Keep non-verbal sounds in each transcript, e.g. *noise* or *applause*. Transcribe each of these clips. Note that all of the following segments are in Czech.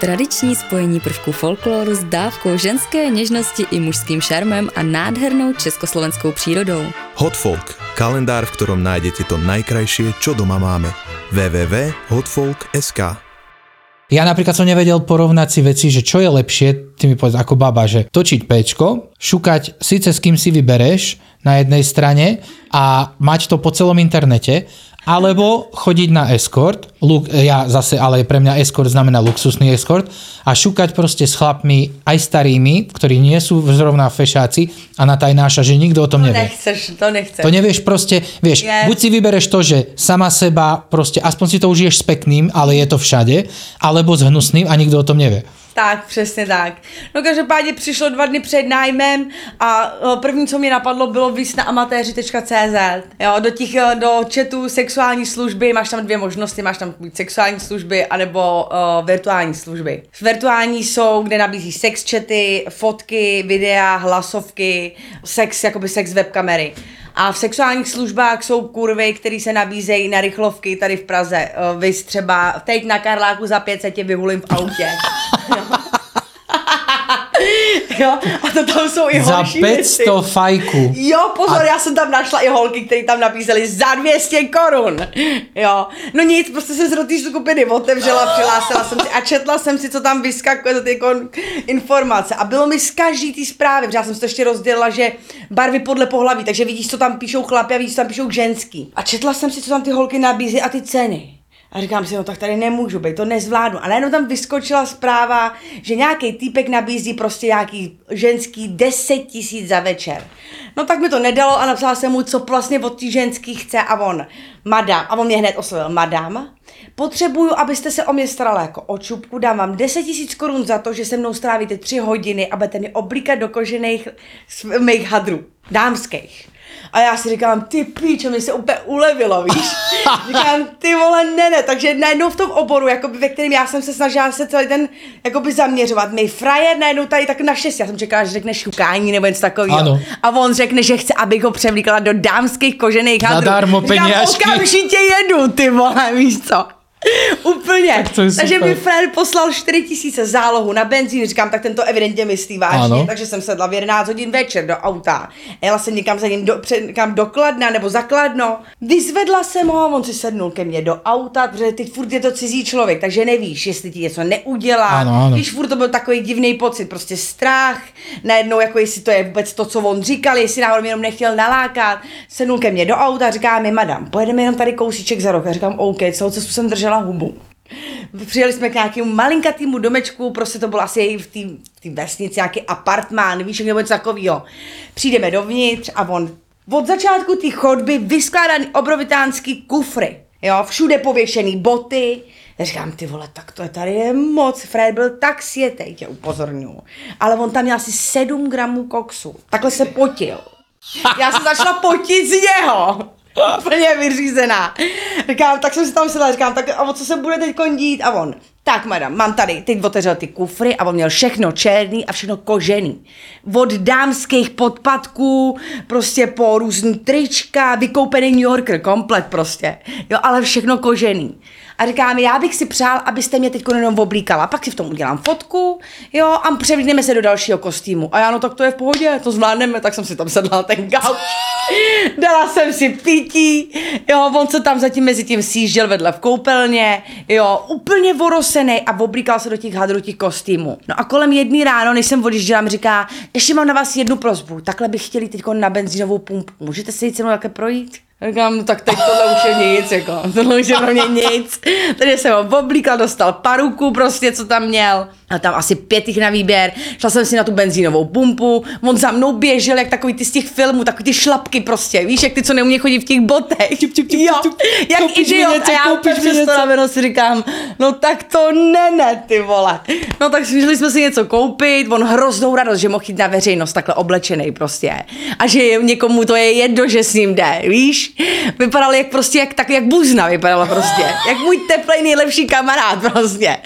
Tradiční spojení prvků folkloru s dávkou ženské něžnosti i mužským šarmem a nádhernou československou přírodou. Hot Folk, kalendár, v ktorom nájdete to najkrajšie, čo doma máme. www.hotfolk.sk Ja napríklad som nevedel porovnať si veci, že čo je lepšie, ty mi povedz ako baba, že točiť pečko, šukať síce s kým si vybereš na jednej strane a mať to po celom internete, alebo chodiť na escort, luk, ja zase, ale pre mňa escort znamená luxusný escort a šukať proste s chlapmi aj starými, ktorí nie sú zrovna fešáci a na tajnáša, že nikto o tom To nevie. nechceš, to nechceš. To nevieš proste, vieš, Yes. buď si vybereš to, že sama seba proste, aspoň si to užiješ s pekným, ale je to všade, alebo s hnusným a nikto o tom nevie. Tak, přesně tak. No každopádně přišlo dva dny před nájmem a první, co mě napadlo, bylo víc na amatéři.cz. Jo, do těch, eh, do chatu sexuální služby máš tam dvě možnosti, máš tam buď sexuální služby, anebo uh, virtuální služby. Virtuální jsou, kde nabízí sex chaty, fotky, videa, hlasovky, sex, jakoby sex webkamery. A v sexuálních službách jsou kurvy, které se nabízejí na rychlovky tady v Praze. Uh, Vy třeba teď na Karláku za 500 tě vyhulím v autě. *laughs* *laughs* jo, a to tam jsou i Za horší 500 věci. fajku. Jo, pozor, já jsem tam našla i holky, které tam nabízely za 200 korun. Jo, no nic, prostě jsem se do té skupiny otevřela, přihlásila jsem si a četla jsem si, co tam vyskakuje za ty kon- informace. A bylo mi z každý té zprávy, protože já jsem si to ještě rozdělila, že barvy podle pohlaví, takže vidíš, co tam píšou chlapi a vidíš, co tam píšou ženský. A četla jsem si, co tam ty holky nabízí a ty ceny. A říkám si, no tak tady nemůžu být, to nezvládnu. A najednou tam vyskočila zpráva, že nějaký týpek nabízí prostě nějaký ženský 10 tisíc za večer. No tak mi to nedalo a napsala jsem mu, co vlastně od té ženský chce a on, madam, a on mě hned oslovil, madam, potřebuju, abyste se o mě starala jako o čupku, dám vám 10 tisíc korun za to, že se mnou strávíte 3 hodiny a budete mi oblíkat do kožených mých hadrů, dámských. A já si říkám, ty píčo, mi se úplně ulevilo, víš? *laughs* říkám, ty vole, ne, ne, takže najednou v tom oboru, jakoby, ve kterém já jsem se snažila se celý ten jakoby zaměřovat, mi frajer najednou tady tak na šest, já jsem čekala, že řekne šukání nebo něco takového. A on řekne, že chce, abych ho převlíkala do dámských kožených hadrů. Zadarmo Říkám, peněžky. okamžitě jedu, ty vole, víš co? *laughs* Úplně. Tak to je takže super. mi Fred poslal 4 tisíce zálohu na benzín, říkám, tak tento evidentně myslí vážně, Ano. takže jsem sedla v 11 hodin večer do auta. Jela jsem někam za ním do, před, někam do Kladna nebo za Kladno. Vyzvedla jsem ho a on si sednul ke mně do auta, protože teď furt je to cizí člověk, takže nevíš, jestli ti něco neudělá. Ano, ano. Víš, furt to byl takový divný pocit, prostě strach, najednou jako jestli to je vůbec to, co on říkal, jestli náhodou mě jenom nechtěl nalákat. Sednul ke mně do auta, říká mi, madam, pojedeme jenom tady kousíček za rok. Já říkám, OK, celou cestu jsem držela hubu. Přijeli jsme k nějakému malinkatýmu domečku, prostě to bylo asi v té vesnici, nějaký apartmán, víš, nebo něco takového. Přijdeme dovnitř a on od začátku té chodby vyskládaný obrovitánský kufry. Jo, všude pověšený boty. Já říkám, ty vole, tak to je tady je moc. Fred byl tak světej, tě upozorňuji. Ale on tam měl asi 7 gramů koksu. Takhle se potil. Já jsem začala potit z něho. *laughs* Úplně vyřízená. Říkám, tak jsem si tam sedla, říkám, tak a o co se bude teď dít? A on, tak madam, mám tady, teď otevřel ty kufry a on měl všechno černý a všechno kožený. Od dámských podpatků, prostě po různý trička, vykoupený New Yorker, komplet prostě. Jo, ale všechno kožený. A říkám, já bych si přál, abyste mě teď jenom oblíkala. Pak si v tom udělám fotku, jo, a převlíkneme se do dalšího kostýmu. A já, no tak to je v pohodě, to zvládneme, tak jsem si tam sedla ten gauč. *laughs* Dala jsem si pití, jo, on se tam zatím mezi tím sjížděl vedle v koupelně, jo, úplně vorosený a oblíkal se do těch hadrů těch kostýmů. No a kolem jedný ráno, než jsem odjížděla, mi říká, ještě mám na vás jednu prozbu, takhle bych chtěli teď na benzínovou pumpu, můžete se jít se mnou také projít? Říkám, no tak teď tohle už je nic, jako, *laughs* tohle už je pro mě nic. Takže jsem ho oblíkla, dostal paruku prostě, co tam měl. A tam asi pět jich na výběr. Šla jsem si na tu benzínovou pumpu. On za mnou běžel, jak takový ty z těch filmů, takový ty šlapky prostě. Víš, jak ty, co neumí chodit v těch botech. Čup, čup, čup, jo, čup, jak idiot. něco, a já úplně si říkám, no tak to ne, ne, ty vole. No tak šli jsme si něco koupit, on hroznou radost, že mohl jít na veřejnost takhle oblečený prostě. A že někomu to je jedno, že s ním jde, víš? *laughs* Vypadal jak prostě, jak, tak, jak buzna vypadala prostě. Jak můj teplej nejlepší kamarád prostě.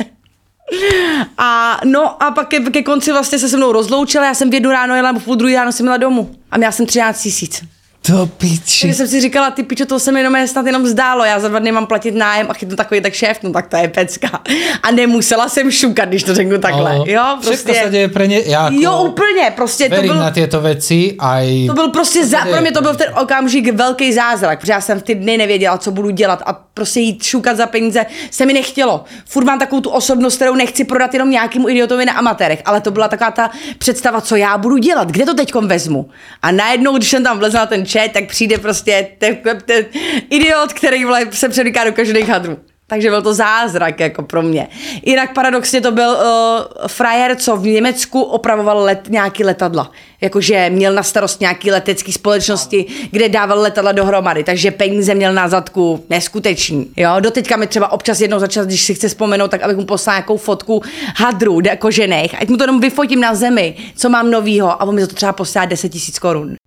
A no a pak ke, ke konci vlastně se se mnou rozloučila, já jsem v jednu ráno jela, v půl druhý ráno jsem jela domů. A měla jsem 13 tisíc. To piči. Takže jsem si říkala, ty pičo, to se mi jenom je snad jenom zdálo, já za dva dny mám platit nájem a chytnu takový tak šéf, no tak to je pecka. A nemusela jsem šukat, když to řeknu takhle. Áno. Jo, prostě. deje pre ne... Ja ako Jo, úplně, prostě to byl, na tieto veci, aj... to byl prostě, za, deje pro mě to byl v ten okamžik velký zázrak, protože já jsem v ty dny nevěděla, co budu dělat a prostě jít šukat za peníze se mi nechtělo. Furt mám takovou tu osobnost, kterou nechci prodat jenom nějakému idiotovi na amatérech, ale to byla taková ta představa, co já budu dělat, kde to teďkom vezmu. A najednou, když jsem tam vlezla ten chat, tak přijde prostě ten, ten idiot, který se převlíká do každých hadrů. Takže byl to zázrak jako pro mě. Jinak paradoxně to byl uh, frajer, co v Německu opravoval let, nějaký letadla. Jakože měl na starost nějaký letecký společnosti, kde dával letadla dohromady. Takže peníze měl na zadku neskutečný. Jo, doteďka mi třeba občas jednou za čas, když si chce vzpomenout, tak abych mu poslal nějakou fotku hadrů de- kožených. Ať mu to jenom vyfotím na zemi, co mám novýho a on mi za to třeba posílá 10 tisíc korun.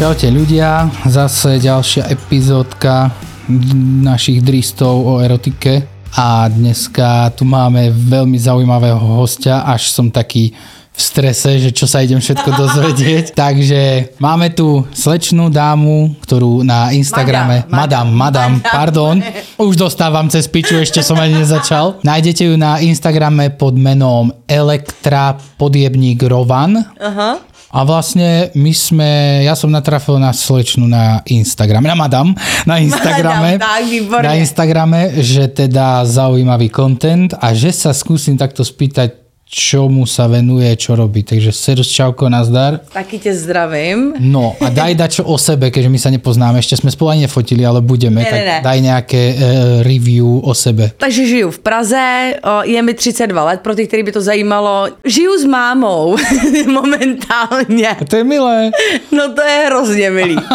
Čaute ľudia, zase ďalšia epizódka našich dristov o erotike a dneska tu máme veľmi zaujímavého hostia, až som taký v strese, že čo sa idem všetko dozvedieť. *laughs* Takže máme tu slečnú dámu, ktorú na Instagrame, madam, madam, madam. pardon, už dostávam cez piču, ešte som ani nezačal. Nájdete ju na Instagrame pod menom Elektra podjebník Rovan. Aha. A vlastne my sme, ja som natrafil na slečnu na Instagrame, na madam, na Instagrame, Madam, tak, na Instagrame, že teda zaujímavý content a že sa skúsim takto spýtať, čomu sa venuje, čo robí. Takže Serus, čauko, nazdar. Taky tě zdravím. No a daj dačo o sebe, keďže my sa nepoznáme, ešte sme spolu ani nefotili, ale budeme, Ne, tak ne, ne. daj nejaké e, review o sebe. Takže žiju v Praze, je mi 32 let, pro ty, který by to zajímalo. Žiju s mámou *laughs* momentálně. To je milé. No to je hrozně milý. *laughs*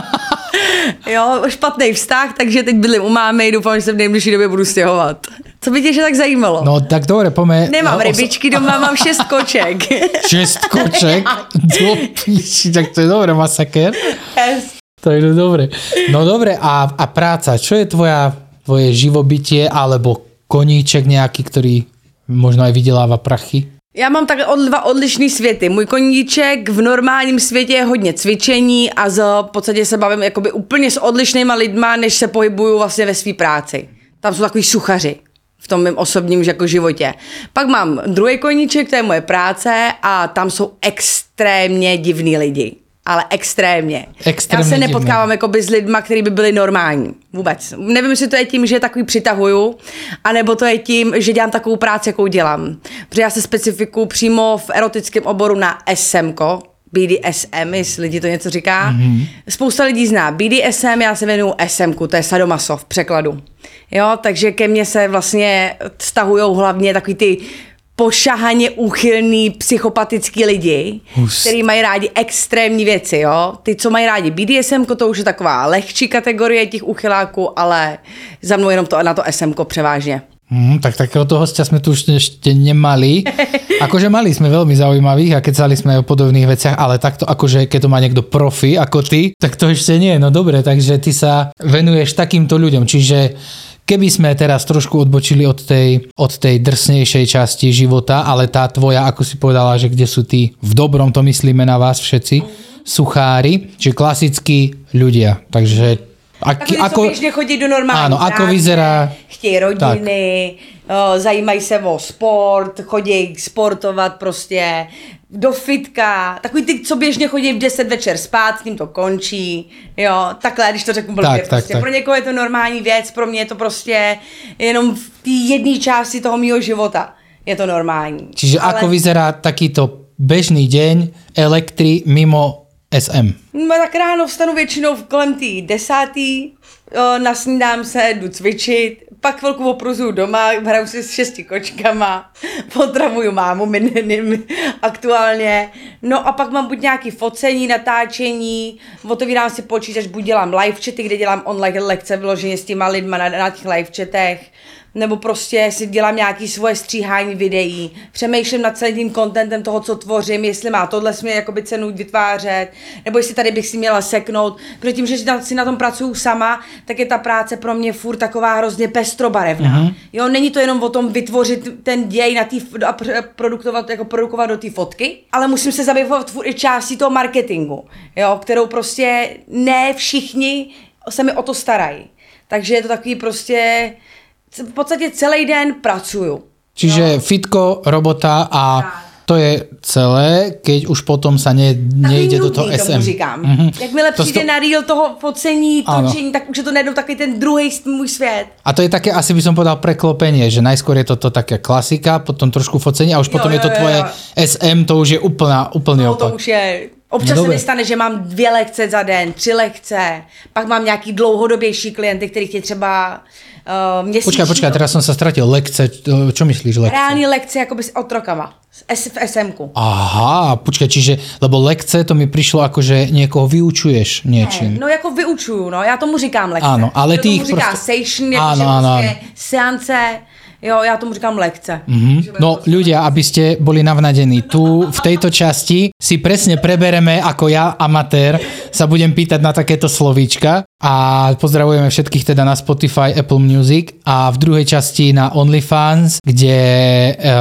Jo, špatný vztah, takže teď bydlím u mámy, doufám, že se v nejbližší době budu stěhovat. Co by tě ještě tak zajímalo? No tak dobre, pome... Nemám o- rybičky doma, *laughs* mám šest koček. *laughs* Šest koček. *laughs* Do píči, tak to je dobré, masaker. Yes. To je dobre. No dobre, a, a práca, čo je tvoja, tvoje živobytie, alebo koníček nejaký, ktorý možno aj vydeláva prachy? Já mám tak od, dva odlišný světy. Můj koníček v normálním světě je hodně cvičení a z, v podstatě se bavím jakoby úplně s odlišnýma lidma, než se pohybuju vlastně ve své práci. Tam jsou takový suchaři v tom mém osobním jako životě. Pak mám druhý koníček, to je moje práce a tam jsou extrémně divní lidi. Ale extrémně. Extrémně Já se nepotkávám jakoby s lidma, kteří by byli normální. Vůbec. Nevím, jestli to je tím, že takový přitahuju, anebo to je tím, že dělám takovou práci, jakou dělám. Protože já se specifikuju přímo v erotickém oboru na SMK, BDSM, jestli lidi to něco říká. Mm-hmm. Spousta lidí zná BDSM, já se věnuju SMku, to je sadomaso v překladu. Jo, takže ke mně se vlastně vztahují hlavně takový ty pošahaně úchylný psychopatický lidi, Hustý. který mají rádi extrémní věci, jo. Ty, co mají rádi BDSM, to už je taková lehčí kategorie těch úchyláků, ale za mnou jenom to, na to SM převážně. Mm, tak takéhoto hostia sme tu už ešte nemali. *laughs* Akože mali sme veľmi zaujímavých a kecali sme o podobných veciach, ale takto akože keď to má niekto profi ako ty, tak to ešte nie. No dobre, takže ty sa venuješ takýmto ľuďom, čiže Keby sme teraz trošku odbočili od tej, od tej drsnejšej časti života, ale tá tvoja, ako si povedala, že kde sú tí, v dobrom to myslíme na vás všetci, suchári, čiže klasickí ľudia. Takže Takový, ako, co běžně chodí do normální Áno, ako vyzerá... Chtějí rodiny, tak. zajímají se o sport, chodí sportovat prostě, do fitka, takový ty, co běžně chodí v 10 večer spát, s tím to končí, jo, takhle, když to řeknu blbě, tak, prostě. tak, tak. pro někoho je to normální věc, pro mě je to prostě jenom v té jedné části toho mýho života je to normální. Čiže Ale... ako vyzerá takýto bežný deň elektry mimo SM? No, tak ráno vstanu většinou kolem té desátý, nasnídám se, jdu cvičit, pak chvilku opruzuju doma, hraju si s šesti kočkama, *laughs* potravuju mámu minim, aktuálně, no a pak mám buď nějaký focení, natáčení, otevírám si počítač, buď dělám live chaty, kde dělám online lekce vyloženě s těma lidma na, na těch live chatech, nebo prostě si dělám nějaký svoje stříhání videí, přemýšlím nad celým tím contentem toho, co tvořím, jestli má tohle směr jakoby cenu vytvářet, nebo jestli tady bych si měla seknout, protože tím, že si na tom pracuju sama, tak je ta práce pro mě furt taková hrozně pestrobarevná. Mm-hmm. Jo, není to jenom o tom vytvořit ten děj na tý, a produktovat, jako produkovat do té fotky, ale musím se zabývat furt i částí toho marketingu, jo, kterou prostě ne všichni se mi o to starají. Takže je to takový prostě v podstatě celý den pracuju. Čiže no. fitko, robota a to je celé, keď už potom sa ne, nejde do toho SM. Tomu říkám. Mm-hmm. Jakmile to přijde sto... na real toho focení, točení, tak už je to najednou takový ten druhý můj svět. A to je také, asi by som povedal, preklopenie, že najskôr je to, to také klasika, potom trošku focení a už jo, potom jo, je to jo, tvoje jo. SM, to už je úplná, úplný no, opak. to už je Občas no, se mi stane, že mám dvě lekce za den, tři lekce, pak mám nějaký dlouhodobější klienty, kterých je třeba uh, měsíční. Počkaj, počkaj, teraz som sa stratil. Lekce, čo myslíš lekce? Reálne lekce akoby s otrokama. S, v SM-ku. Aha, počkaj, čiže, lebo lekce to mi přišlo jako, že někoho vyučuješ něčím. Ne, no jako vyučuju, no, já tomu říkám lekce. Ano, ale ty tomu říká prostě... session, jako ano, ano, ano. seance, Jo, já tomu říkám lekce. Mm-hmm. No ľudia, aby ste boli navnadení, tu v tejto časti si presne prebereme, ako ja, amatér, sa budem pýtať na takéto slovíčka a pozdravujeme všetkých teda na Spotify, Apple Music a v druhej časti na OnlyFans, kde e,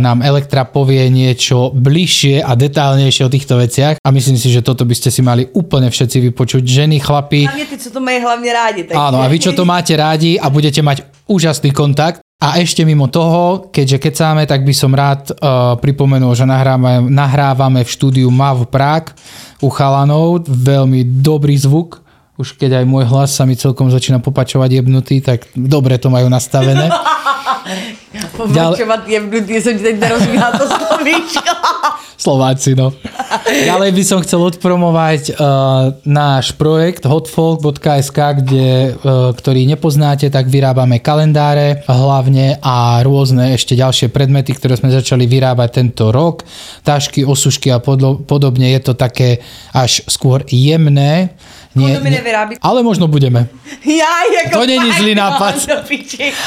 nám Elektra povie niečo bližšie a detálnejšie o týchto veciach a myslím si, že toto by ste si mali úplne všetci vypočuť. Ženy, chlapi. Hlavne ty, co to mají hlavne rádi. Tak... Áno, a vy, čo to máte rádi a budete mať úžasný kontakt, a ešte mimo toho, keďže kecáme, tak by som rád uh, pripomenul, že nahrávame, nahrávame v štúdiu MAV Prague u chalanov. Veľmi dobrý zvuk. Už keď aj môj hlas sa mi celkom začína popačovať jebnutý, tak dobre to majú nastavené. *laughs* Popačovať jebnutý, som ti teď nerozumela to slovíčko. *laughs* Slováci, no. Ďalej by som chcel odpromovať uh, náš projekt hotfolk.sk, kde, uh, ktorý nepoznáte, tak vyrábame kalendáre hlavne a rôzne ešte ďalšie predmety, ktoré sme začali vyrábať tento rok. Tašky, osušky a podobne. Je to také až skôr jemné. Nie, nie, ale možno budeme. *laughs* Ja, to není zlý nápad.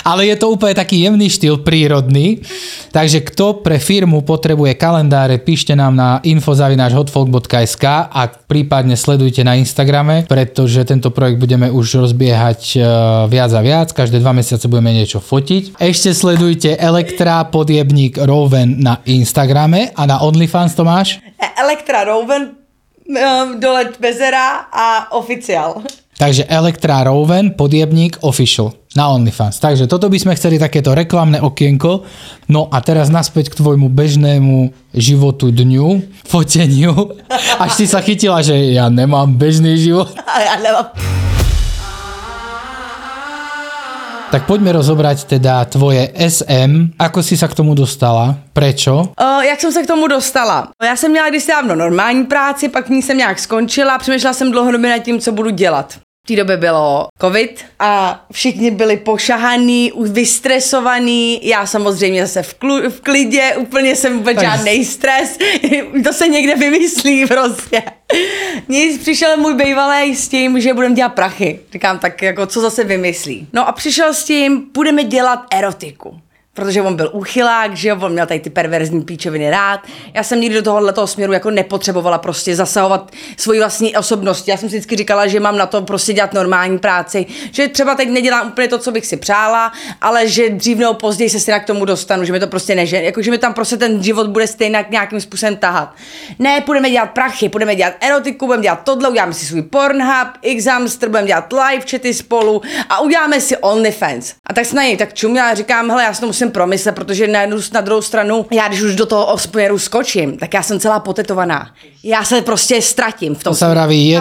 Ale je to úplne taký jemný štýl, prírodný. Takže kto pre firmu potrebuje kalendáre, píšte nám na info.hotfolk.sk a prípadne sledujte na Instagrame, pretože tento projekt budeme už rozbiehať e, viac a viac. Každé dva mesiace budeme niečo fotiť. Ešte sledujte Elektra podjebník Roven na Instagrame a na OnlyFans to máš? Elektra Roven um, dole Bezera a oficiál. Takže Elektra Roven, podjebník, official na OnlyFans. Takže toto by sme chceli takéto reklamné okienko. No a teraz naspäť k tvojmu bežnému životu dňu, foteniu. Až si sa chytila, že ja nemám bežný život. *laughs* Ja nemám. Tak poďme rozobrať teda tvoje SM. Ako si sa k tomu dostala? Prečo? Uh, jak jsem se k tomu dostala? Já jsem měla když dávno normální práci, pak v ní jsem nějak skončila, přemýšlela jsem dlouhodobě nad tím, co budu dělat té době bylo covid a všichni byli pošahaný, vystresovaný, já samozřejmě zase v, klu, v klidě, úplně jsem vůbec žádný stres, *laughs* to se někde vymyslí prostě. Nic, přišel můj bývalý s tím, že budeme dělat prachy. Říkám, tak jako co zase vymyslí. No a přišel s tím, budeme dělat erotiku. Protože on byl uchylák, že on měl tady ty perverzní píčoviny rád. Já jsem nikdy do tohohle toho směru jako nepotřebovala prostě zasahovat svoji vlastní osobnost. Já jsem si vždycky říkala, že mám na to prostě dělat normální práci, že třeba teď nedělám úplně to, co bych si přála, ale že dřív nebo později se stejně k tomu dostanu, že mi to prostě neže, jako že mi tam prostě ten život bude stejně nějakým způsobem tahat. Ne, budeme dělat prachy, budeme dělat erotiku, budeme dělat tohle, uděláme si svůj Pornhub, Xamster, budeme dělat live chaty spolu a uděláme si OnlyFans. A tak se na něj tak čumila a říkám, hele, já to musím promyslet, protože na jednu na druhou stranu, já když už do toho směru skočím, tak já jsem celá potetovaná. Já se prostě ztratím v tom. To se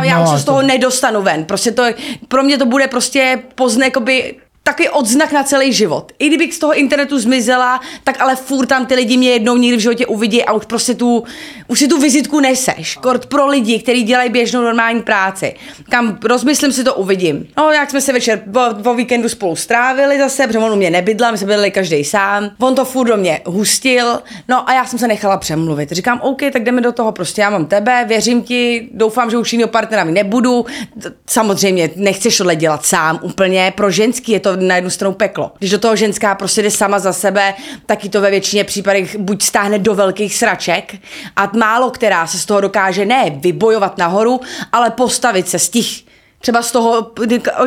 jedno já už se z toho to- nedostanu ven. Prostě to, pro mě to bude prostě pozne, jakoby takový odznak na celý život. I kdybych z toho internetu zmizela, tak ale furt tam ty lidi mě jednou někdy v životě uvidí a už prostě tu, už si tu vizitku neseš. Kort pro lidi, kteří dělají běžnou normální práci. Kam rozmyslím si to, uvidím. No, jak jsme se večer po, po víkendu spolu strávili zase, protože on u mě nebydla, my jsme bydleli každý sám. On to furt do mě hustil, no a já jsem se nechala přemluvit. Říkám, OK, tak jdeme do toho, prostě já mám tebe, věřím ti, doufám, že už jiného partnera mi nebudu. Samozřejmě nechceš tohle dělat sám úplně, pro ženský je to na jednu stranu peklo. Když do toho ženská prostě jde sama za sebe, taky to ve většině případech buď stáhne do velkých sraček a málo která se z toho dokáže ne vybojovat nahoru, ale postavit se z těch Třeba z toho,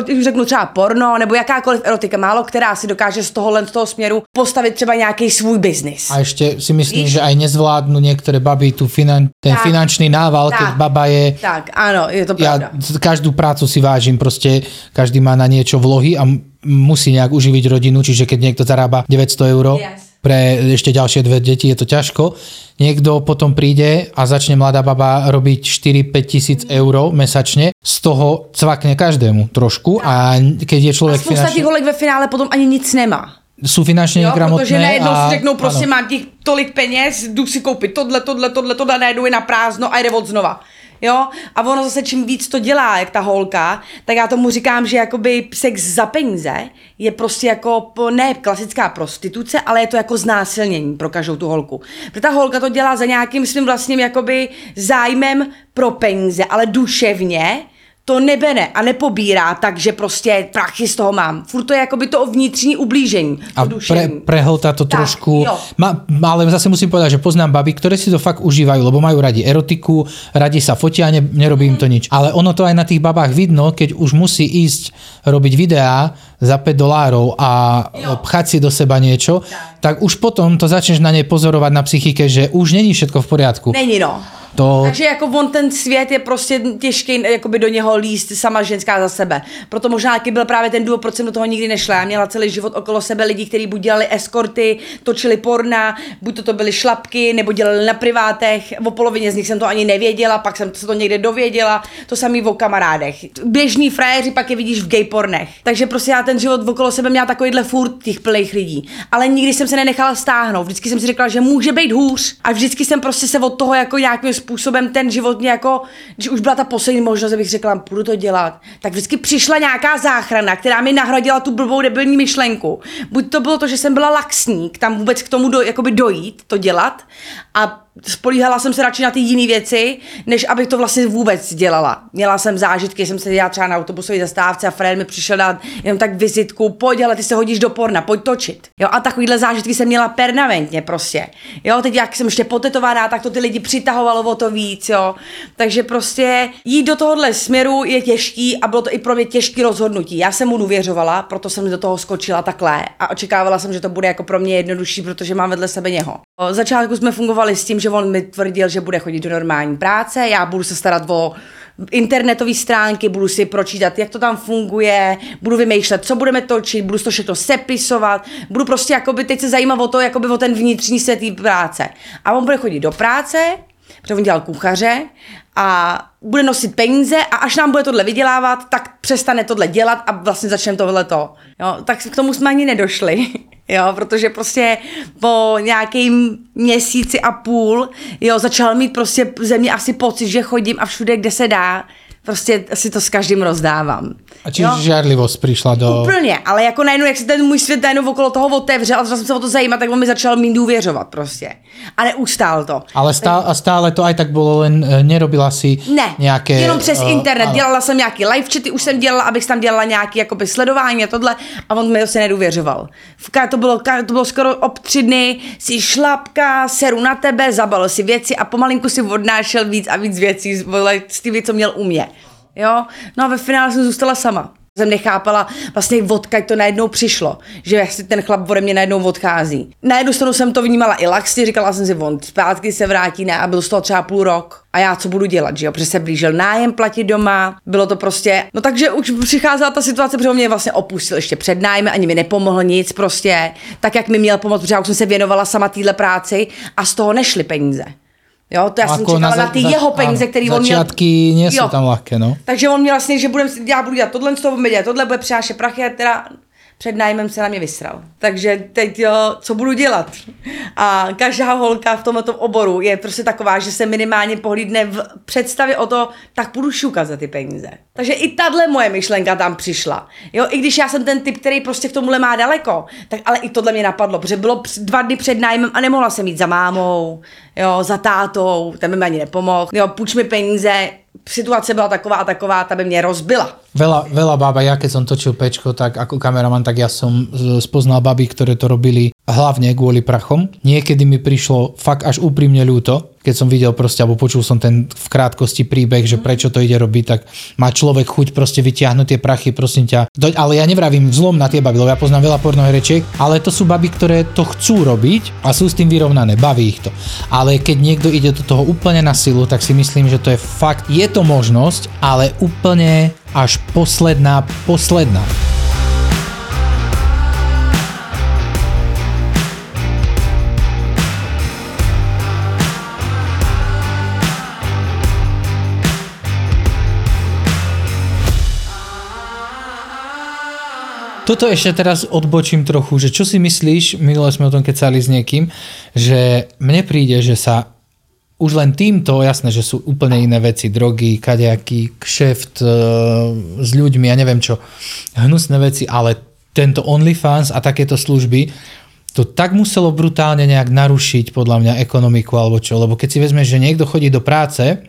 když řeknu třeba porno, nebo jakákoliv erotika, málo která si dokáže z tohohle z toho směru postavit třeba nějaký svůj biznis. A ešte si myslím, Víš? že aj nezvládnu niektoré baby tu finan, ten Tak. finančný nával, keď Tak. baba je... Tak, ano, je to pravda. každú prácu si vážim, proste každý má na niečo vlohy a musí nejak uživiť rodinu, čiže keď niekto zarába 900 eur Yes. pre ešte ďalšie dve deti, je to ťažko. Niekto potom príde a začne mladá baba robiť 4-5 tisíc eur mesačne, z toho cvakne každému trošku a keď je A človek těch finančne, holek ve finále potom ani nic nemá. sú finančne Jo, negramotné protože najednou a, si řeknou, prostě áno. mám těch tolik peněz, jdu si koupit tohle, tohle, tohle, tohle, najednou je na prázdno a jde od znova. Jo, a ono zase čím víc to dělá, jak ta holka, tak já tomu říkám, že jakoby sex za peníze je prostě jako ne klasická prostituce, ale je to jako znásilnění pro každou tu holku. Protože ta holka to dělá za nějakým svým vlastním jakoby zájmem pro peníze, ale duševně to nebene a nepobírá, takže prostě prachy z toho mám. Furt to je jakoby to vnitřní ublížení. A pre, prehlta to Tak, trošku. jo. Ma, ale zase musím povedať, že poznám baby, ktoré si to fakt užívajú, lebo majú radi erotiku, radi sa fotia, ne, nerobí im to nič. Ale ono to aj na tých babách vidno, keď už musí ísť robiť videá za 5 dolárov a Jo. pchať si do seba niečo, tak už potom to začneš na nej pozorovať na psychike, že už není všetko v poriadku. Není no. To, Takže jako on ten svět je prostě těžký jakoby do něho líst sama ženská za sebe. Proto možná jaký byl právě ten důvod, proč jsem do toho nikdy nešla. Já měla celý život okolo sebe lidi, kteří buď dělali eskorty, točili porna, buď to, to byly šlapky, nebo dělali na privátech. O polovině z nich jsem to ani nevěděla, pak jsem se to někde dověděla. To samý o kamarádech. Běžní frajeři pak je vidíš v gay pornech. Takže prostě já ten život okolo sebe měla takovýhle furt těch plných lidí. Ale nikdy jsem se nenechala stáhnout. Vždycky jsem si řekla, že může být hůř. A vždycky jsem prostě se od toho jako nějakým způsobem ten život mě jako, když už byla ta poslední možnost, abych řekla, půjdu to dělat, tak vždycky přišla nějaká záchrana, která mi nahradila tu blbou debilní myšlenku. Buď to bylo to, že jsem byla laxník, tam vůbec k tomu do, jakoby dojít, to dělat a spolíhala jsem se radši na ty jiné věci, než abych to vlastně vůbec dělala. Měla jsem zážitky, jsem se dělala třeba na autobusové zastávce a Fred mi přišel dát jenom tak vizitku, pojď, ale ty se hodíš do porna, pojď točit. Jo, a takovýhle zážitky jsem měla permanentně prostě. Jo, teď jak jsem ještě potetovaná, tak to ty lidi přitahovalo o to víc, jo. Takže prostě jít do tohohle směru je těžký a bylo to i pro mě těžký rozhodnutí. Já jsem mu důvěřovala, proto jsem do toho skočila takhle a očekávala jsem, že to bude jako pro mě jednodušší, protože mám vedle sebe něho. O začátku jsme fungovali s tím, že on mi tvrdil, že bude chodit do normální práce, já budu se starat o internetové stránky, budu si pročítat, jak to tam funguje, budu vymýšlet, co budeme točit, budu to všechno sepisovat, budu prostě jakoby teď se zajímat o to, jakoby o ten vnitřní svět práce. A on bude chodit do práce, protože on dělal kuchaře a bude nosit peníze a až nám bude tohle vydělávat, tak přestane tohle dělat a vlastně začneme tohle to. Tak k tomu jsme ani nedošli. *laughs* Jo, protože prostě po nějakým měsíci a půl, jo, začal mít prostě ze mě asi pocit, že chodím a všude, kde se dá, Prostě si to s každým rozdávám. A čiže žiarlivosť prišla do... Úplně, ale jako najednou, jak se ten můj svět najednou okolo toho otevřel a začal jsem se o to zajímat, tak on mi začal mít důvěřovat prostě. A neustál to. Ale stále, a stále to aj tak bolo, len e, nerobila si Ne, nejaké... jenom přes e, internet. áno. Dělala jsem nějaký live chaty, už jsem dělala, abych tam dělala nějaký jakoby sledování a tohle a on mi prostě nedůvěřoval. V to bylo, to bylo skoro ob tři dny, si šlapka, seru na tebe, zabal si věci a pomalinku si odnášel víc a víc věcí z, z ty, co měl u mě. Jo? No a ve finále jsem zůstala sama. Jsem nechápala vlastně odkaď to najednou přišlo, že jestli ten chlap ode mě najednou odchází. Na jednu stranu jsem to vnímala i laxně, říkala jsem si, on zpátky se vrátí, ne, a byl z toho třeba půl rok. A já co budu dělat, že jo, protože se blížil nájem platit doma, bylo to prostě, no takže už přicházela ta situace, protože on mě vlastně opustil ještě před nájmy, ani mi nepomohl nic prostě, tak jak mi měl pomoct, protože já už jsem se věnovala sama téhle práci a z toho nešly peníze. Jo, to já jsem Ako čekala na, za- ty za- jeho peníze, který on měl. Sú Jo. tam ľahké, no. Takže on měl vlastně, že budem, já budu dělat tohle, z toho bude dělat tohle, bude přinášet prachy a teda před nájmem se na mě vysral. Takže teď jo, co budu dělat? A každá holka v tomto oboru je prostě taková, že se minimálně pohlídne v představě o to, tak budu šukat za ty peníze. Takže i tahle moje myšlenka tam přišla. Jo, i když já jsem ten typ, který prostě k tomuhle má daleko, tak ale i tohle mě napadlo, protože bylo dva dny před nájmem a nemohla jsem jít za mámou, jo, za tátou, ten mi ani nepomohl. Jo, půjč mi peníze, situace byla taková a taková, ta by mě rozbila. Veľa, veľa bába, ja keď som točil pečko, tak ako kameraman, tak ja som z- spoznal baby, ktoré to robili hlavne kvôli prachom. Niekedy mi prišlo fakt až úprimne ľúto, keď som videl proste, alebo počul som ten v krátkosti príbeh, že prečo to ide robiť, tak má človek chuť proste vyťahnuť tie prachy, prosím ťa. Do, ale ja nevravím zlom na tie baby, lebo ja poznám veľa pornoherečiek, ale to sú baby, ktoré to chcú robiť a sú s tým vyrovnané, baví ich to. Ale keď niekto ide do toho úplne na silu, tak si myslím, že to je fakt, je to možnosť, ale úplne až posledná, posledná. Toto ešte teraz odbočím trochu, že čo si myslíš, minule sme o tom kecali s niekým, že mne príde, že sa už len týmto, jasné, že sú úplne iné veci, drogy, kadejaký kšeft e, s ľuďmi, ja neviem čo, hnusné veci, ale tento OnlyFans a takéto služby, to tak muselo brutálne nejak narušiť podľa mňa ekonomiku alebo čo, lebo keď si vezmeš, že niekto chodí do práce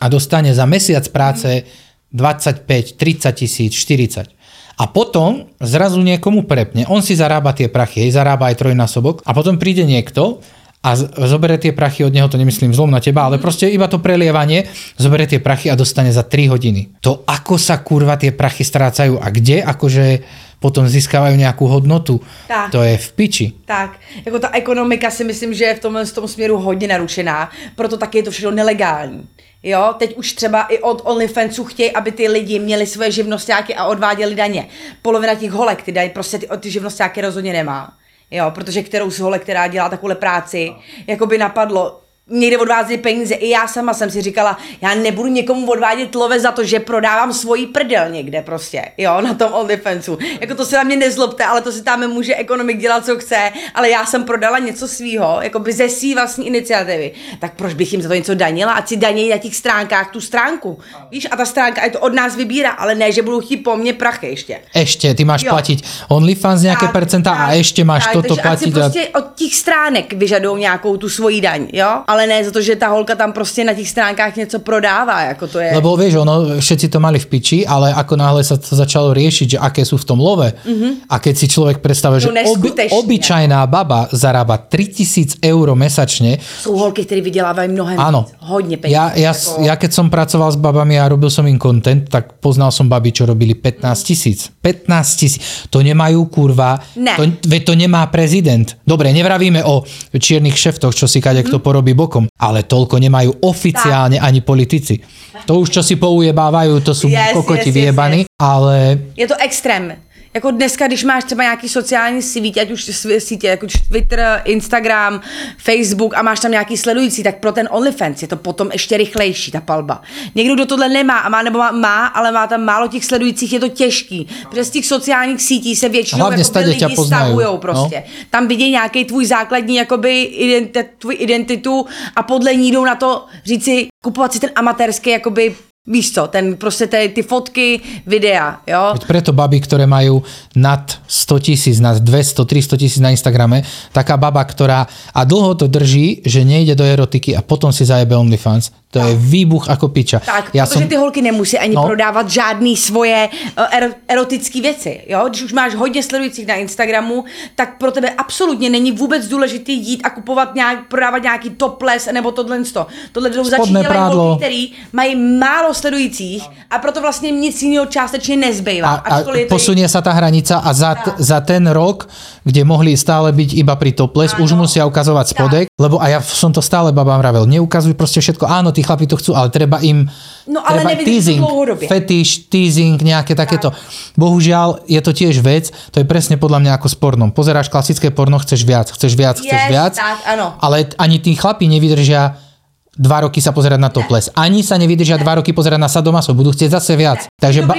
a dostane za mesiac práce 25, 30 tisíc, 40. A potom zrazu niekomu prepne, on si zarába tie prachy, jej zarába aj trojnásobok a potom príde niekto a z- zoberie tie prachy od neho, to nemyslím zlom na teba, ale proste iba to prelievanie, zoberie tie prachy a dostane za 3 hodiny. To ako sa kurva tie prachy strácajú a kde? Akože potom získávajú nejakú hodnotu, Tak. to je v piči. Tak, jako ta ekonomika si myslím, že je v tomhle v tom směru hodně narušená, proto taky je to všechno nelegální. Jo, teď už třeba i od OnlyFansů chtějí, aby ty lidi měli svoje živnostáky a odváděli daně. Polovina těch holek ty dají prostě ty, ty živnostáky rozhodně nemá. Jo, protože kterou z holek, která dělá takovou práci, jako by napadlo, někde odvádět peníze. I já sama jsem si říkala, já nebudu někomu odvádět love za to, že prodávám svoji prdel někde prostě, jo, na tom OnlyFansu. Jako to se na mě nezlobte, ale to si tam může ekonomik dělat, co chce, ale já jsem prodala něco svýho, jako by ze svý vlastní iniciativy. Tak proč bych jim za to něco danila? Ať si danějí na těch stránkách tu stránku. Víš, a ta stránka je to od nás vybírá, ale ne, že budou chtít po mně prachy ještě. Ešte, ty máš Jo. platiť OnlyFans nejaké Tak, percentá a tak, ešte máš tak, toto takže ať si platiť. a- prostě od těch stránek vyžadují nějakou tu svoji daň, jo? Ale ne za to, že ta holka tam prostě na těch stránkách něco prodává, jako to je. Lebo vieš, ono, všetci to mali v piči, ale ako náhle sa to začalo riešiť, že aké sú v tom love a keď si človek predstavuje, že No neskutečné. obyčajná baba zarába 3000 eur mesačne, Jsou holky, které vydělávají mnohem Áno. víc, hodně peněz. Ja, ja, jako... ja keď som pracoval s babami a robil som im content, tak poznal som baby, čo robili 15 tisíc. 15 tisíc. To nemajú kurva. Ne. To, to nemá prezident. Dobre, nevravíme o čiernych šeftoch, čo si kade kto porobí bokom, ale toľko nemajú oficiálne ani politici. To už, čo si poujebávajú, to sú Yes, kokoti yes, yes, vyjebaní, ale Je to extrém. Jako dneska, když máš třeba nějaký sociální sítě, ať už sítě, jako Twitter, Instagram, Facebook a máš tam nějaký sledující, tak pro ten OnlyFans je to potom ještě rychlejší, ta palba. Někdo, kdo tohle nemá, a má, nebo má, má, ale má tam málo těch sledujících, je to těžký. Protože z těch sociálních sítí se většinou Hlavně jako lidi poznají, stahujou no. prostě. Tam vidějí nějaký tvůj základní jakoby identi, tvůj identitu a podle ní jdou na to říci, kupovat si ten amatérský jakoby Víš co, ten prostě ty, ty fotky, videa, jo. Veď preto baby, ktoré majú nad 100 tisíc, nad 200, 300 tisíc na Instagrame, taká baba, ktorá a dlho to drží, že nejde do erotiky a potom si zajebe OnlyFans, to je výbuch ako piča. Tak, ja protože som... ty holky nemusí ani no. prodávat žádný svoje er, erotické věci. Jo? Když už máš hodně sledujících na Instagramu, tak pro tebe absolutně není vůbec důležitý jít a kupovat nějak, prodávat nějaký toples nebo tohle. Tohle jdou začít dělat holky, který mají málo sledujících a proto vlastně nic jiného částečně nezbývá. A, a posunie sa tá hranica a za, t, za ten rok, kde mohli stále byť iba pri toples, už musia ukazovať spodek, tak. lebo a ja som to stále babám vravel, neukazuj proste všetko, áno, tí chlapi to chcú, ale treba im No ale treba teasing, fetiš, teasing, nejaké takéto. Bohužiaľ, je to tiež vec, to je presne podľa mňa ako s pornom. Pozeráš klasické porno, chceš viac, chceš viac, chceš yes, viac, tak, áno. ale ani tí chlapi nevydržia dva roky sa pozerať na toples. Ani sa nevydržia dva roky pozerať na sadomaso, budú chcieť zase viac. Takže ba...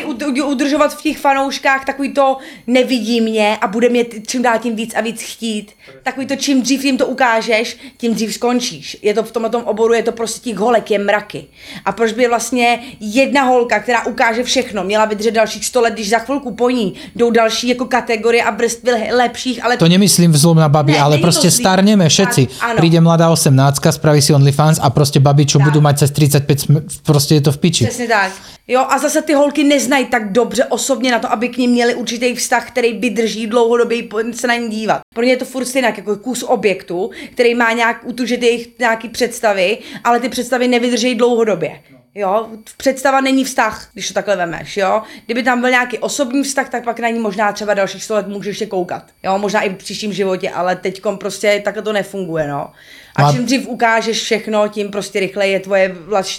udržovat v těch fanouškách takový to nevidí mě a bude mě čím dál tím víc a víc chtít. Takový to, čím dřív jim to ukážeš, tím dřív skončíš. Je to v tomhle oboru, je to prostě těch holek, je mraky. A proč by vlastně jedna holka, která ukáže všechno, měla vydržet dalších 100 let, když za chvilku po ní jdou další jako kategorie a vrstvy lepších, ale... To nemyslím vzlom na babi, ne, ale prostě starneme všetci. Príde mladá 18, spraví si OnlyFans a prostě babi, čo tak. budú mať cez 35, prostě je to v piči. Přesně tak. Jo, a zase ty holky neznají tak dobře osobně na to, aby k ním měli určitý vztah, který by drží dlouhodobě se na ní dívat. Pro ně je to furt stejně jako kus objektu, který má nějak utužit jejich nějaký představy, ale ty představy nevydrží dlouhodobě. Jo, představa není vztah, když to takhle vemeš, jo. Kdyby tam byl nějaký osobní vztah, tak pak na ní možná třeba dalších 100 let můžeš ještě koukat. Jo, možná i v příštím životě, ale teď prostě takhle to nefunguje, no. A čím dřív ukážeš všechno, tím prostě rychleji je tvoje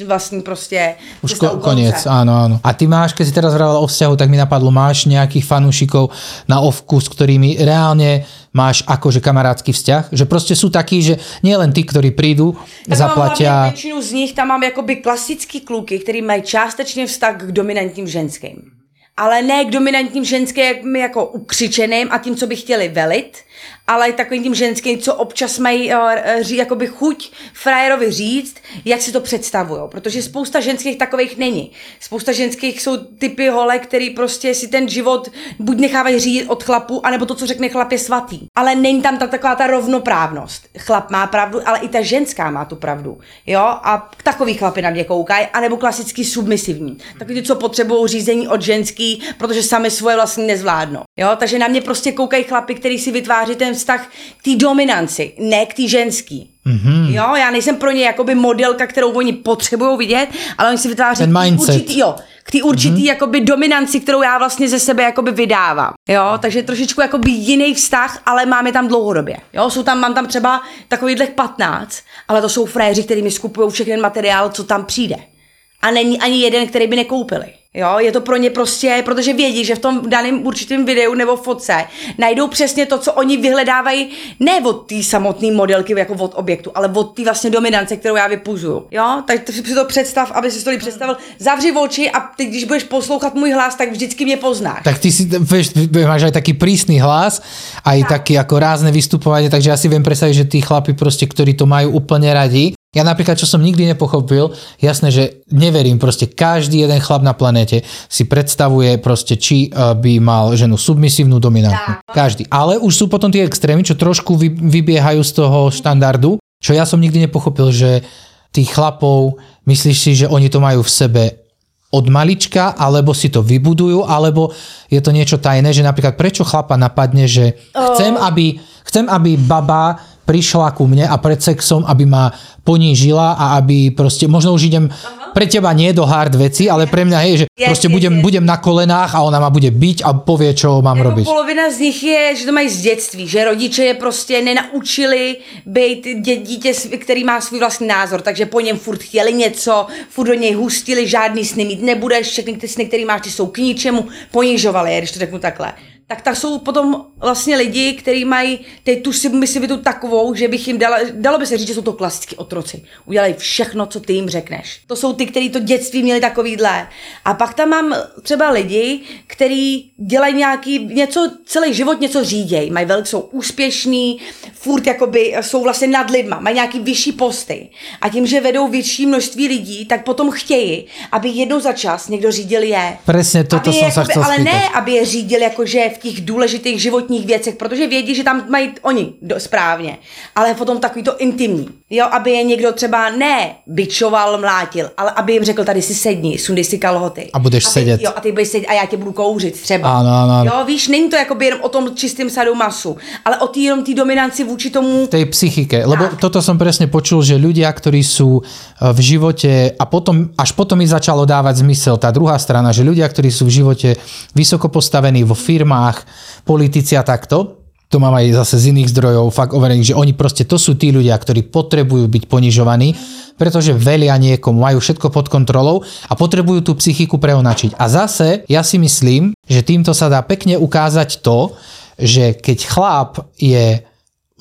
vlastní prostě Už ko, koniec, áno, áno. A ty máš, keď si teraz vravala o vzťahu, tak mi napadlo, máš nejakých fanúšikov na ovku, s ktorými reálne máš akože kamarátsky vzťah? Že prostě sú takí, že nie len tí, ktorí prídu, tak zaplatia... Mám většinu z nich tam mám jakoby klasický kluky, který mají částečně vztah k dominantním ženským. Ale ne k dominantním ženským jako ukřičeným a tím, co by chtěli velit, ale i takovým tím ženským, co občas mají uh, ří, jakoby chuť frajerovi říct, jak si to představují. Protože spousta ženských takových není. Spousta ženských jsou typy hole, který prostě si ten život buď nechávají řídit od chlapu, anebo to, co řekne chlap, je svatý. Ale není tam ta, taková ta rovnoprávnost. Chlap má pravdu, ale i ta ženská má tu pravdu. Jo? A takový chlapy na mě koukají, anebo klasický submisivní. Takový, co potřebují řízení od ženský, protože sami svoje vlastně nezvládnou. Jo? Takže na mě prostě koukají chlapy, který si vytváří ten vztah k té dominanci, ne k té ženský. Mm-hmm. Jo, já nejsem pro ně jakoby modelka, kterou oni potřebují vidět, ale oni si vytváří určitý, jo, k té určitý mm-hmm. jakoby dominanci, kterou já vlastně ze sebe jakoby vydávám. Jo, takže trošičku jakoby jiný vztah, ale máme tam dlouhodobě. Jo, jsou tam, mám tam třeba takovýhle 15, ale to jsou fréři, který mi skupují všechny materiál, co tam přijde. A není ani jeden, který by nekoupili. Jo, je to pro ně prostě, protože vědí, že v tom daném určitém videu nebo fotce najdou přesně to, co oni vyhledávají, ne od té samotné modelky jako od objektu, ale od té vlastně dominance, kterou já vypuzuju. Jo, tak si to představ, aby si to představil, zavři oči a ty, když budeš poslouchat můj hlas, tak vždycky mě poznáš. Tak ty si, vieš, máš aj taký prísny hlas, aj tak. taký ako rázne vystupovanie, takže ja si viem predstaviť, že tí chlapi proste, ktorí to majú úplne radi, ja napríklad, čo som nikdy nepochopil, jasné, že neverím, proste každý jeden chlap na planete si predstavuje proste, či eh, by mal ženu submisívnu, dominantnú. Každý. Ale už sú potom tie extrémy, čo trošku vybiehajú z toho štandardu, čo ja som nikdy nepochopil, že tých chlapov, myslíš si, že oni to majú v sebe od malička, alebo si to vybudujú, alebo je to niečo tajné, že napríklad prečo chlapa napadne, že chcem, aby, chcem, aby baba prišla ku mne a pred sexom, aby ma ponížila a aby proste, možno už idem, Aha. pre teba nie do hard veci, ale pre mňa hej, že yes, proste yes, budem, yes. budem na kolenách a ona ma bude byť a povie, čo mám jako robiť. Polovina z nich je, že to mají z dětství, že rodiče je prostě nenaučili být dítě, který má svůj vlastní názor, takže po něm furt chtěli něco, furt do něj hustili, žádný sny mít nebudeš, všechny ty sny, který máš, ty jsou k ničemu, ponižovali je, když to řeknu takhle. Tak tak jsou potom vlastně lidi, kteří mají teď tu submisivitu takovou, že bych jim dala, dalo by se říct, že jsou to klasicky otroci. Udělají všechno, co ty jim řekneš. To jsou ty, kteří to dětství měli takovýhle. A pak tam mám třeba lidi, kteří dělají nějaký, něco, celý život něco řídějí. Mají velk, jsou úspěšní, furt jakoby jsou vlastně nad lidma, mají nějaký vyšší posty. A tím, že vedou větší množství lidí, tak potom chtějí, aby jednou za čas někdo řídil je. Aby je som sa jakoby- chcel Ale spýtať. ne, aby je řídil jakože v těch důležitých životních věcech, protože vědí, že tam mají oni do, správně, ale potom takový to intimní. Jo, aby je někdo třeba ne bičoval, mlátil, ale aby jim řekl, tady si sedni, sundej si kalhoty. A budeš aby, sedět. Jo, a ty budeš sedět a já tě budu kouřit třeba. Áno, áno. Jo, víš, není to jakoby jenom o tom čistým sadu masu, ale o té jenom té dominanci vůči tomu, tej psychike. Lebo Tak. toto som presne počul, že ľudia, ktorí sú e, v živote a potom, až potom mi začalo dávať zmysel tá druhá strana, že ľudia, ktorí sú v živote vysoko postavení vo firmách, politici a takto, to mám aj zase z iných zdrojov fakt overených, že oni proste to sú tí ľudia, ktorí potrebujú byť ponižovaní, pretože velia niekomu, majú všetko pod kontrolou a potrebujú tú psychiku preonačiť. A zase ja si myslím, že týmto sa dá pekne ukázať to, že keď chlap je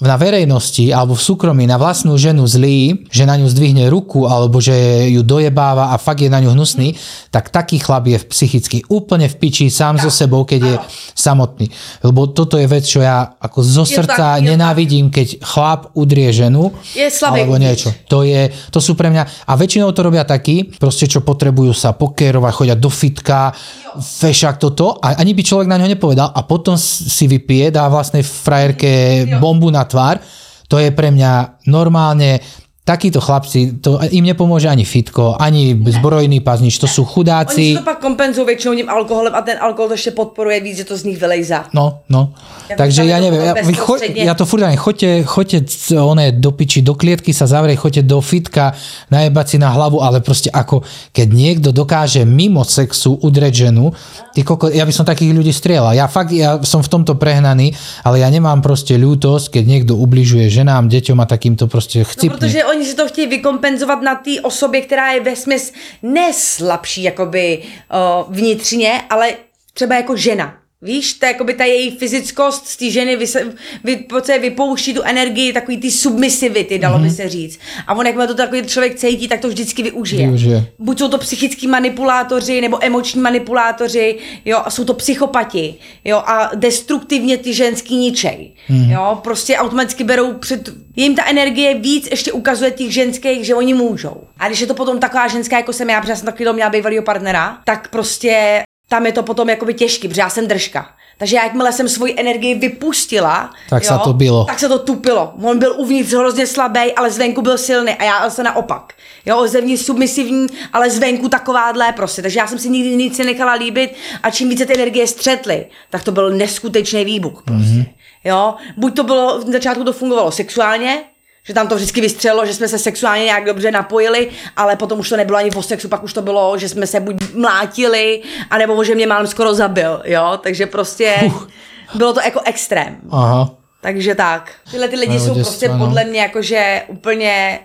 na verejnosti alebo v súkromí na vlastnú ženu zlý, že na ňu zdvihne ruku alebo že ju dojebáva a fakt je na ňu hnusný, tak taký chlap je psychicky úplne v piči sám so sebou, keď je samotný. Lebo toto je vec, čo ja ako zo Je srdca tak, je nenávidím, keď chlap udrie ženu Je slabý alebo niečo. To, je, to sú pre mňa, a väčšinou to robia takí, proste čo potrebujú sa pokerovať, chodia do fitka, fešak toto a ani by človek na ňo nepovedal a potom si vypije, dá vlastnej frajerke bombu na tvár. To je pre mňa normálne takíto chlapci, to im nepomôže ani fitko, ani zbrojný pás, nič. To sú Oni si chudáci. to pak kompenzují většinou tím alkoholem a ten alkohol to ještě podporuje víc, že to z nich vylejza. No, no. Ja Takže ja neviem, ja, vy cho, ja to furt neviem, choďte, choďte one do piči, do klietky sa zavrieť, choďte do fitka, najebať si na hlavu, ale proste ako, keď niekto dokáže mimo sexu udreť ženu, ty koko, ja by som takých ľudí strieľal. Ja fakt, ja som v tomto prehnaný, ale ja nemám proste ľútosť, keď niekto ubližuje ženám, deťom a takýmto proste No, chcipne. protože oni si to chtějí vykompenzovat na té osobě, která je ve smys neslabší jakoby uh, vnitřně, ale třeba jako žena. Víš, je jakoby ta její fyzickost z té ženy vy, pocit, vypouští tu energii takový ty submisivity, dalo Mhm. by se říct. A on, jakmile to takový člověk cítí, tak to vždycky využije. Využije. Buď jsou to psychický manipulátoři nebo emoční manipulátoři, jo, a jsou to psychopati, jo, a destruktivně ty ženský ničej, Mhm. jo, prostě automaticky berou před, jim ta energie víc ještě ukazuje těch ženských, že oni můžou. A když je to potom taková ženská, jako jsem já, protože já jsem takový měla bývalýho partnera, tak prostě tam je to potom jakoby těžký, protože já jsem držka. Takže já, jakmile jsem svoji energii vypustila, Tak se to bylo. tak se to tupilo. On byl uvnitř hrozně slabý, ale zvenku byl silný a já se naopak. Jo, zevnitř submisivní, ale zvenku takováhle prostě. Takže já jsem si nikdy nic nechala líbit a čím více ty energie střetly, tak to byl neskutečný výbuch prostě. Mm-hmm. Jo, buď to bylo, v začátku to fungovalo sexuálně, že tam to vždycky vystřelilo, že jsme se sexuálně nějak dobře napojili, ale potom už to nebylo ani o sexu, pak už to bylo, že jsme se buď mlátili, anebo že mě málem skoro zabil, jo, takže prostě uh. bylo to jako extrém. Aha. Takže tak. Tyhle ty lidi jsou prostě no. podle mě jakože úplně...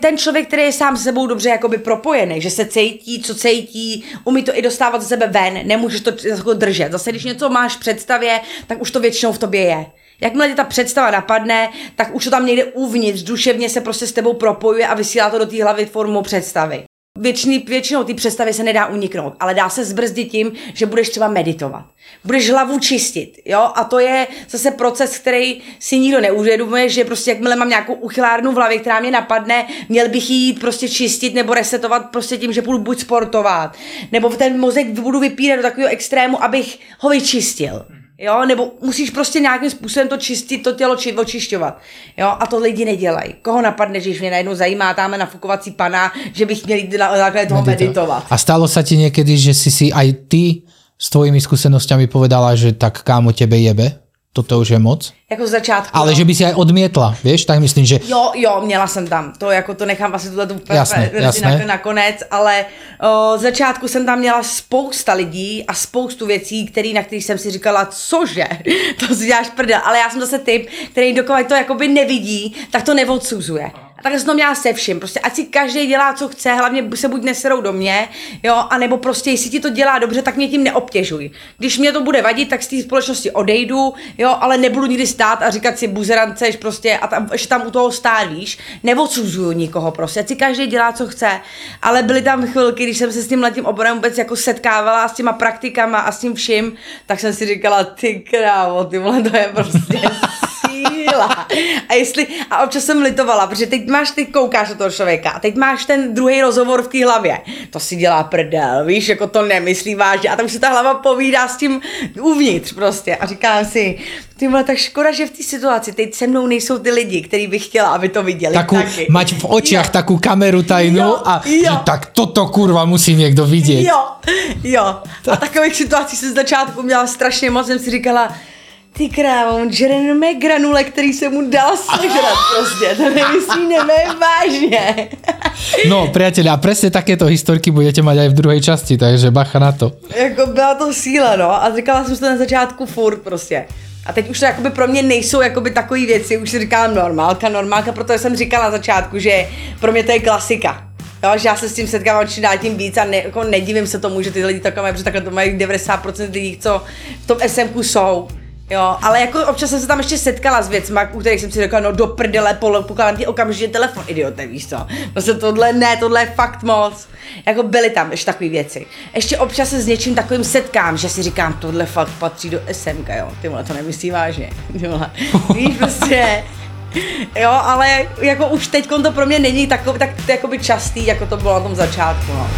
Ten člověk, který je sám se sebou dobře jakoby propojený, že se cítí, co cítí, umí to i dostávat ze sebe ven, nemůžeš to jako držet. Zase, když něco máš v představě, tak už to většinou v tobě je. Jakmile tě ta představa napadne, tak už to tam někde uvnitř, duševně se prostě s tebou propojuje a vysílá to do té hlavy formou představy. Většiný, většinou ty představy se nedá uniknout, ale dá se zbrzdit tím, že budeš třeba meditovat. Budeš hlavu čistit, jo? A to je zase proces, který si nikdo neuvědomuje, že prostě jakmile mám nějakou uchylárnu v hlavě, která mě napadne, měl bych ji prostě čistit nebo resetovat prostě tím, že budu buď sportovat, nebo ten mozek budu vypírat do takového extrému, abych ho vyčistil. Jo, nebo musíš prostě nějakým způsobem to čistit, to tělo či očišťovat. Jo, a to lidi nedělají. Koho napadne, že mě najednou zajímá tamhle nafukovací pana, že bych měl jít na základě toho meditovat. A stalo sa ti niekedy, že si si aj ty s tvojimi skúsenosťami povedala, že tak kámo tebe jebe? Toto už je moc? Jako z začátku. Ale no. že by si aj odmietla, vieš? Tak myslím, že Jo, jo, měla jsem tam. To jako to nechám asi tuhle tu Jasné, jasné. na, nakonec, ale o, z začátku jsem tam měla spousta lidí a spoustu věcí, který, na kterých jsem si říkala, cože, *laughs* to si děláš prdel. Ale já jsem zase typ, který dokud to jakoby nevidí, tak to neodsuzuje. A takhle jsem to měla se vším, prostě ať si každý dělá, co chce, hlavně se buď neserou do mě, jo, anebo prostě, jestli ti to dělá dobře, tak mě tím neobtěžuj. Když mě to bude vadit, tak z té společnosti odejdu, jo, ale nebudu nikdy stát a říkat si buzeranceš prostě a tam, ještě tam u toho stát, víš, neodsuzuju nikoho prostě, ať si každý dělá, co chce, ale byly tam chvilky, když jsem se s tím letím oborem vůbec jako setkávala s těma praktikama a s tím vším, tak jsem si říkala, ty krávo, ty vole, to je prostě *laughs* síla. A jestli, a občas jsem litovala, protože teď máš, ty koukáš na toho člověka a teď máš ten druhý rozhovor v té hlavě. To si dělá prdel, víš, jako to nemyslí vážně. A tam se ta hlava povídá s tím uvnitř prostě. A říkám si, ty vole, tak škoda, že v té situaci teď se mnou nejsou ty lidi, který bych chtěla, aby to viděli. Takú, taky. mať v Jo. takú kameru tajnú Jo, a jo. tak toto kurva musí někdo vidět. Jo, jo. A takových situací jsem z začátku měla strašně moc, jsem si říkala, ty krávo, on žere mé granule, který jsem mu dala sežrat prostě, to nemyslí nemé vážně. No, priatelia, a presne takéto historky budete mať aj v druhej časti, takže bacha na to. jako byla to síla, no, a říkala jsem to na začátku furt prostě. A teď už to jakoby pro mě nejsou jakoby takové věci, už si říkám normálka, normálka, protože jsem říkala na začátku, že pro mě to je klasika. Jo, že já se s tím setkávám čím dál tím víc a ne, jako nedivím se tomu, že ty lidi mají, protože takhle to mají 90% lidí, co v tom SMku jsou. Jo, ale jako občas jsem se tam ještě setkala s věcma, u kterých jsem si řekla, no do prdele, pokládám ti okamžitě telefon, idiote, víš co. Prostě tohle ne, tohle je fakt moc. Jako byly tam ještě takové věci. Ještě občas se s něčím takovým setkám, že si říkám, tohle fakt patří do SMK, jo. Ty vole, to nemyslí vážně. Ty vole. *laughs* Víš, prostě, Jo, ale jako už teď to pro mě není takový, tak, jakoby častý, jako to bylo na tom začátku, no.